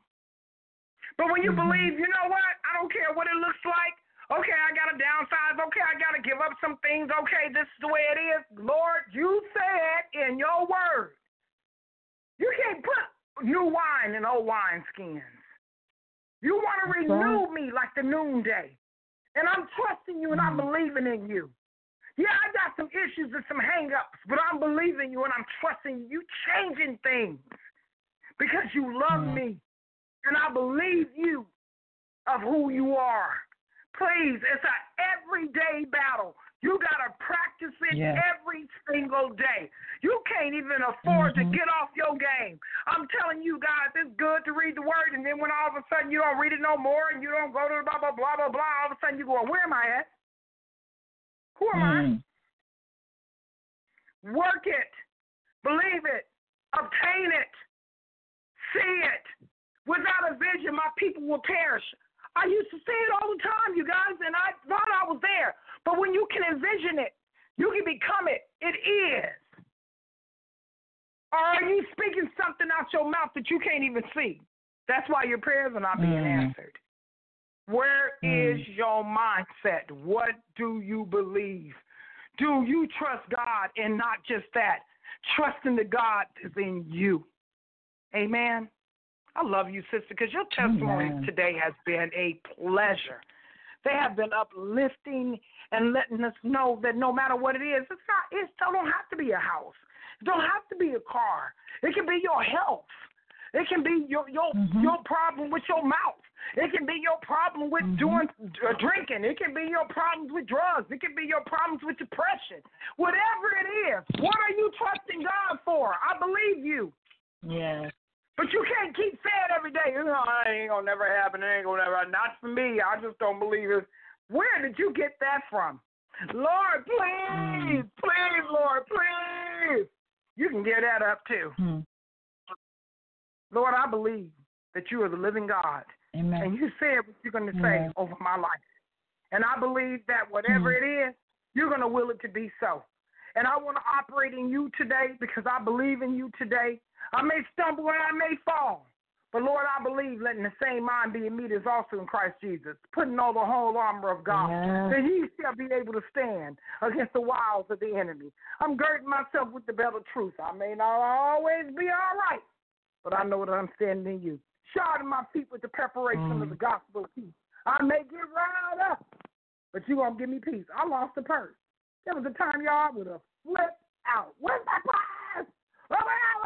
But when you
Mhm.
believe, you know what? I don't care what it looks like. Okay, I got to downsize. Okay, I got to give up some things. Okay, this is the way it is. Lord, you said in your word, you can't put new wine in old wine skins. You want to
That's
renew me like the noonday. And I'm trusting you and I'm
Mhm.
believing in you. Yeah, I got some issues and some hang-ups, but I'm believing you and I'm trusting you You changing things because you love
Mhm.
me and I believe you of who you are. Please, it's an everyday battle. You got to practice it
Yes.
every single day. You can't even afford
Mhm.
to get off your game. I'm telling you guys, it's good to read the word, and then when all of a sudden you don't read it no more and you don't go to blah, blah, blah, blah, blah, all of a sudden you go, where am I at? Who am I?
Mm.
Work it. Believe it. Obtain it. See it. Without a vision, my people will perish. I used to say it all the time, you guys, and I thought I was there. But when you can envision it, you can become it. It is. Or are you speaking something out your mouth that you can't even see? That's why your prayers are not being
Mm.
answered. Where is
Mm.
your mindset? What do you believe? Do you trust God and not just that? Trusting the God is in you. Amen. I love you, sister, because your testimony
Amen.
today has been a pleasure. They have been uplifting and letting us know that no matter what it is, it's not. It still don't have to be a house. It don't have to be a car. It can be your health. It can be your your
Mhm.
your problem with your mouth. It can be your problem with
Mhm.
doing uh, drinking. It can be your problems with drugs. It can be your problems with depression. Whatever it is, what are you trusting God for? I believe you.
Yes.
But you can't keep saying every day, you know, it ain't gonna never happen, it ain't gonna never not for me. I just don't believe it. Where did you get that from? Lord, please, please, Lord, please. You can get that up too.
Mm.
Lord, I believe that you are the living God.
Amen.
And you said what you're gonna say
Yes.
over my life. And I believe that whatever
Mm.
it is, you're gonna will it to be so. And I want to operate in you today because I believe in you today. I may stumble and I may fall. But Lord, I believe letting the same mind be in me that is also in Christ Jesus, putting on the whole armor of God,
Yes.
that he shall be able to stand against the wiles of the enemy. I'm girding myself with the belt of truth. I may not always be all right, but I know that I'm standing in you. Shodding my feet with the preparation
Mm.
of the gospel of peace. I may get riled up, but you gonna give me peace. I lost the purse. There was a time, y'all, would have flipped out. Where's my purse? Oh, wow, wow.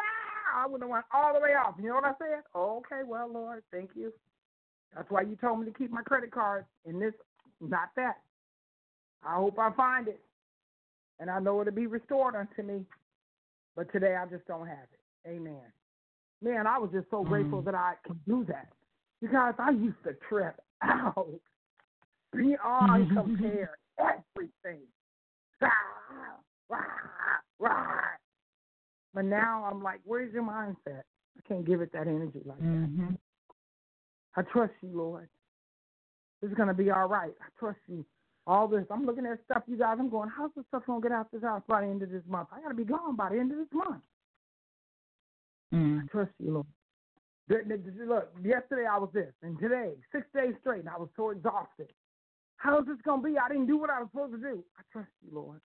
I would have went all the way off. You know what I said? Okay, well, Lord, thank you. That's why you told me to keep my credit card in this, not that. I hope I find it, and I know it'll be restored unto me. But today I just don't have it. Amen. Man, I was just so grateful
Mm.
that I could do that because I used to trip (laughs) out beyond compare everything. (laughs) Rah, rah, rah. But now I'm like, where's your mindset? I can't give it that energy like that.
Mm-hmm.
I trust you, Lord. It's gonna be all right. I trust you. All this, I'm looking at stuff, you guys. I'm going, how's this stuff gonna get out this house by the end of this month? I gotta be gone by the end of this month.
Mm.
I trust you, Lord. Look, yesterday I was this, and today, six days straight, and I was so exhausted. How is this gonna be? I didn't do what I was supposed to do. I trust you, Lord.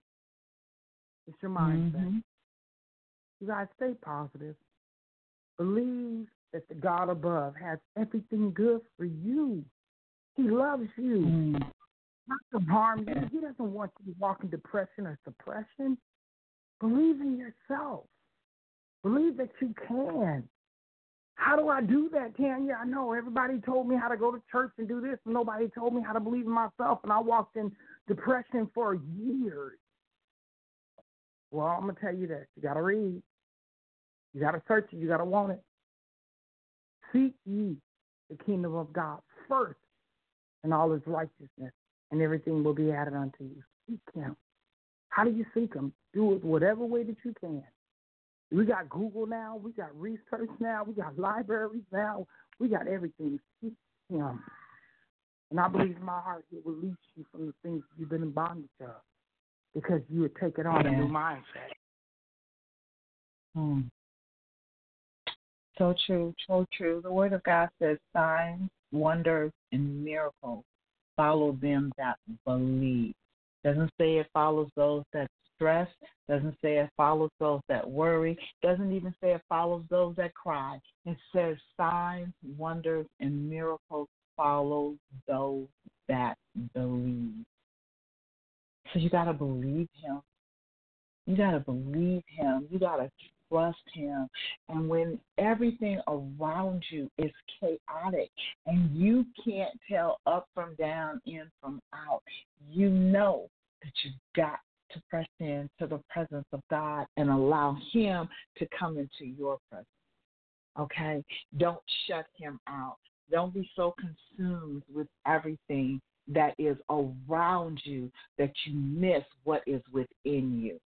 It's your mindset.
Mhm.
You guys stay positive. Believe that the God above has everything good for you. He loves you,
Mm.
not to harm you. He doesn't want you to walk in depression or suppression. Believe in yourself. Believe that you can. How do I do that, Tanya? I know everybody told me how to go to church and do this, and nobody told me how to believe in myself, and I walked in depression for years. Well, I'm gonna tell you this: you gotta read, you gotta search it, you gotta want it. Seek ye the kingdom of God first, and all His righteousness, and everything will be added unto you. Seek Him. How do you seek Him? Do it whatever way that you can. We got Google now. We got research now. We got (laughs) libraries now. We got everything. Seek Him. And I believe in my heart it will release you from the things you've been in bondage of because you would take it on a new mindset.
Mm. So true, so true. The Word of God says signs, wonders, and miracles follow them that believe. Doesn't say it follows those that stress. Doesn't say it follows those that worry. Doesn't even say it follows those that cry. It says signs, wonders, and miracles follow those that believe. So you got to believe Him. You got to believe Him. You got to trust Him. And when everything around you is chaotic and you can't tell up from down, in from out, you know that you've got to press in to the presence of God and allow Him to come into your presence. Okay? Don't shut Him out. Don't be so consumed with everything that is around you that you miss what is within you.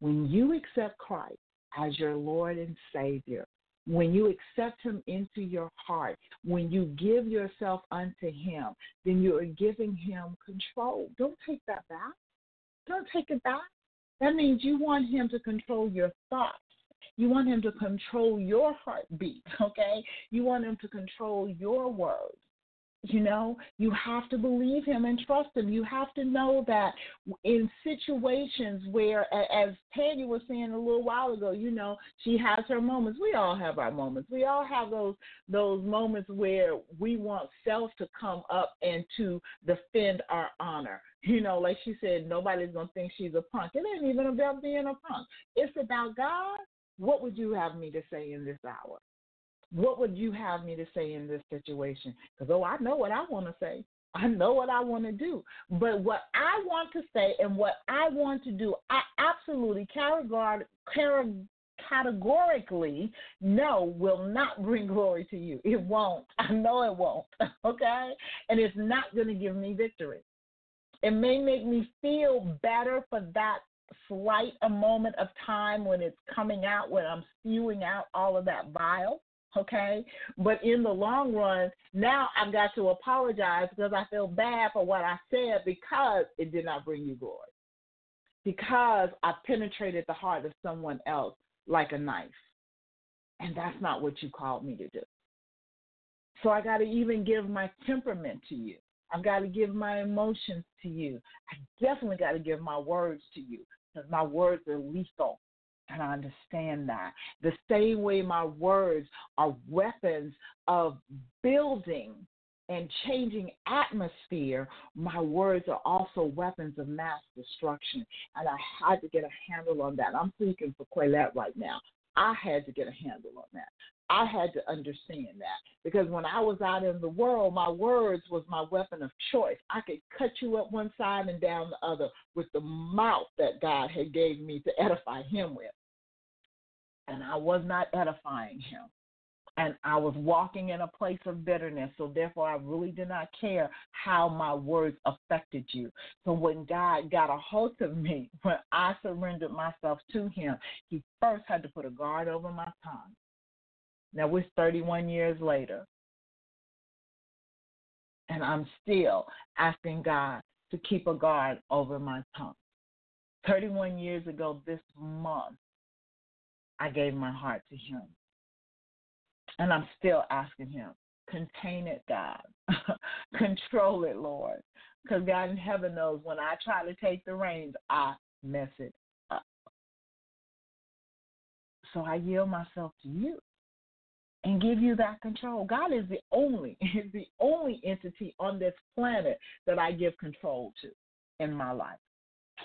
When you accept Christ as your Lord and Savior, when you accept Him into your heart, when you give yourself unto Him, then you are giving Him control. Don't take that back. Don't take it back. That means you want Him to control your thoughts. You want Him to control your heartbeat, (laughs) okay? You want Him to control your words. You know, you have to believe him and trust him. You have to know that in situations where, as Tanya was saying a little while ago, you know, she has her moments. We all have our moments. We all have those those moments where we want self to come up and to defend our honor. You know, like she said, nobody's gonna think she's a punk. It ain't even about being a punk. It's about God. What would you have me to say in this hour? What would you have me to say in this situation? Because, oh, I know what I want to say. I know what I want to do. But what I want to say and what I want to do, I absolutely categor- categorically know will not bring (laughs) glory to you. It won't. I know it won't. (laughs) Okay? And it's not going to give me victory. It may make me feel better for that slight a moment of time when it's coming out, when I'm spewing out all of that bile okay? But in the long run, now I've got to apologize because I feel bad for what I said because it did not bring you glory. Because I penetrated the heart of someone else like a knife. And that's not what you called me to do. So I got to even give my temperament to you. I've got to give my emotions to you. I definitely got to give my words to you because my words are lethal. And I understand that. The same way my words are weapons of building and changing atmosphere, my words are also weapons of mass destruction. And I had to get a handle on that. I'm speaking for Colette right now. I had to get a handle on that. I had to understand that because when I was out in the world, my words was my weapon of choice. I could cut you up one side and down the other with the mouth that God had gave me to edify him with. And I was not edifying him. And I was walking in a place of bitterness. So therefore I really did not care how my words affected you. So when God got a hold of me, (laughs) when I surrendered myself to him, he first had to put a guard over my tongue. Now we're 31 years later. And I'm still asking God to keep a guard over my tongue. 31 years ago this month, I gave my heart to Him. And I'm still asking Him, contain it, God. (laughs) Control it, Lord. Because God in heaven knows when I try to take the reins, I mess it up. So I yield myself to you and give you that control. God is the only, (laughs) is the only entity on this planet that I give control to in my life.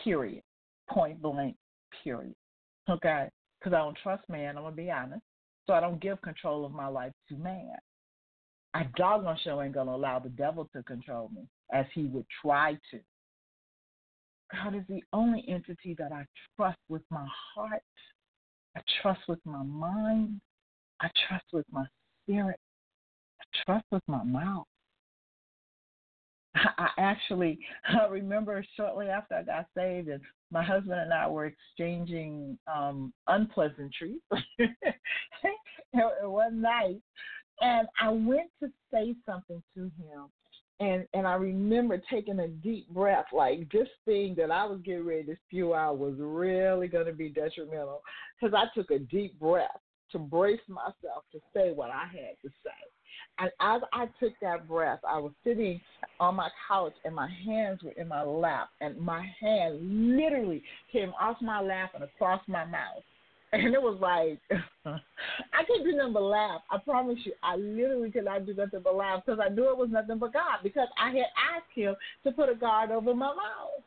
Period. Point blank. Period. Okay? Because I don't trust man, I'm gonna be honest. So I don't give control of my life to man. I doggone sure ain't gonna allow the devil to control me as he would try to. God is the only entity that I trust with my heart. I trust with my mind. I trust with my spirit. I trust with my mouth. I actually (laughs) I remember shortly after I got saved, and my husband and I were exchanging um, unpleasantries (laughs) one night, and I went to say something to him, and and I remember taking a deep breath, like this thing that I was getting ready to spew out was really going to be detrimental, because I took a deep breath to brace myself to say what I had to say. And as I took that breath, I was sitting on my couch and my hands were in my lap, and my hand literally came off my lap and across my mouth. (laughs) And it was like, (laughs) I can't do nothing but laugh. I promise you, I literally could not do nothing but laugh because I knew it was nothing but God because I had asked Him to put a guard over my mouth.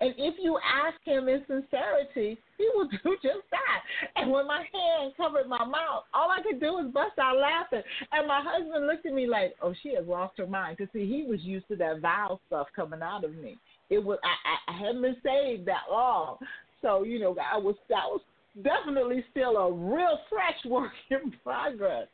And if you ask him in sincerity, he will (laughs) do just that. And when my hand covered my mouth, all I could do was bust out laughing. And my husband looked at me like, "Oh, she has lost her mind." Because see, he was used to that vile stuff coming out of me. It was I, I, I hadn't been saved that long, so you know I was that was definitely still a real fresh (laughs) work in progress.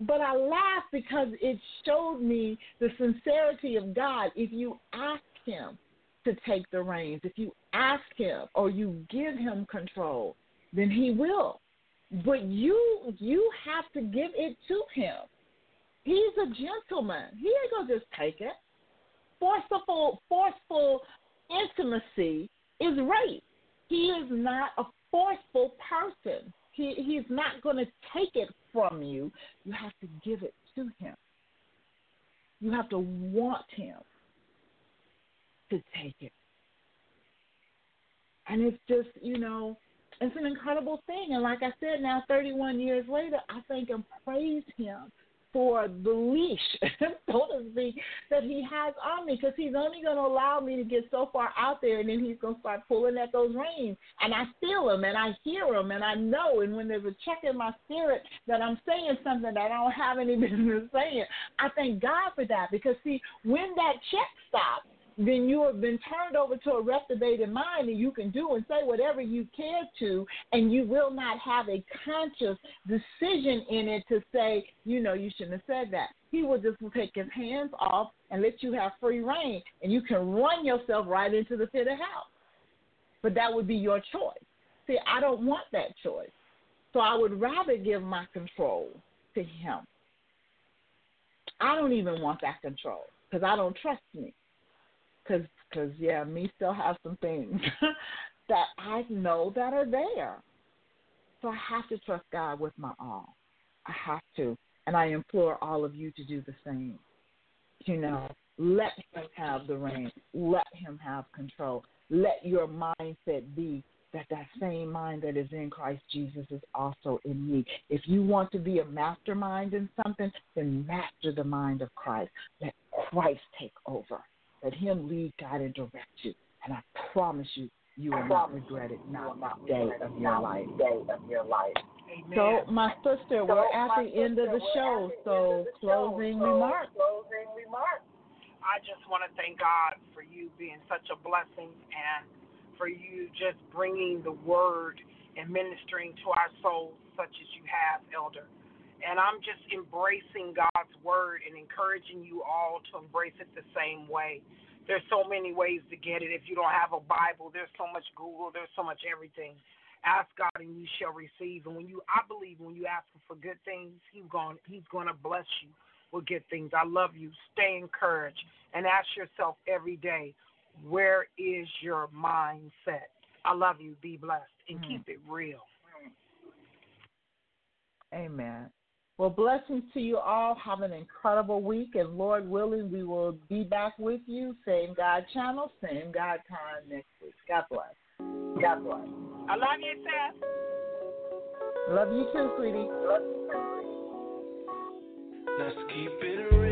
But I laughed because it showed me the sincerity of God. If you ask Him to take the reins. If you ask him or you give him control, then he will. But you you have to give it to him. He's a gentleman. He ain't gonna just take it. Forceful forceful intimacy is rape. He is not a forceful person. He he's not gonna take it from you. You have to give it to him. You have to want him to take it. And it's just, you know, it's an incredible thing. And like I said, now 31 years later, I thank and praise him for the leash, so to speak, that he has on me because he's only going to allow me to get so far out there and then he's going to start pulling at those reins. And I feel him and I hear him and I know. And when there's a check in my spirit that I'm saying something that I don't have any (laughs) business saying, I thank God for that because, see, when that check stops, then you have been turned over to a reprobated mind and you can do and say whatever you care to and you will not have a conscious decision in it to say, you know, you shouldn't have said that. He will just take his hands off and let you have free reign and you can run yourself right into the pit of hell. But that would be your choice. See, I don't want that choice. So I would rather give my control to him. I don't even want that control because I don't trust me because cause, yeah, me still have some things (laughs) that I know that are there. So I have to trust God with my all. I have to, and I implore all of you to do the same. You know, let Him have the reign. Let Him have control. Let your mindset be that that same mind that is in Christ Jesus is also in me. If you want to be a mastermind in something, then master the mind of Christ. Let Christ take over. Let Him lead, guide, and direct you. And I promise you, you will not regret it, not a day of your life.
day of your Amen.
So, my sister, we're at the end of the show. So, closing remarks. Closing remarks.
I just want to thank God for you being such a blessing and for you just bringing the word and ministering to our souls such as you have, Elder. And I'm just embracing God's word and encouraging you all to embrace it the same way. There's so many ways to get it. If you don't have a Bible, there's so much Google, there's so much everything. Ask God and you shall receive. And when you I believe when you ask him for good things, he's going he's gonna bless you. will get things. I love you. Stay encouraged and ask yourself every day, where is your mindset? I love you. Be blessed and
Mm.
keep it real.
Amen. Well, blessings to you all. Have an incredible week, and Lord willing, we will be back with you. Same God channel, same God time next week. God bless. God bless.
I love you, Seth.
Love you too, sweetie.
Let's keep it real.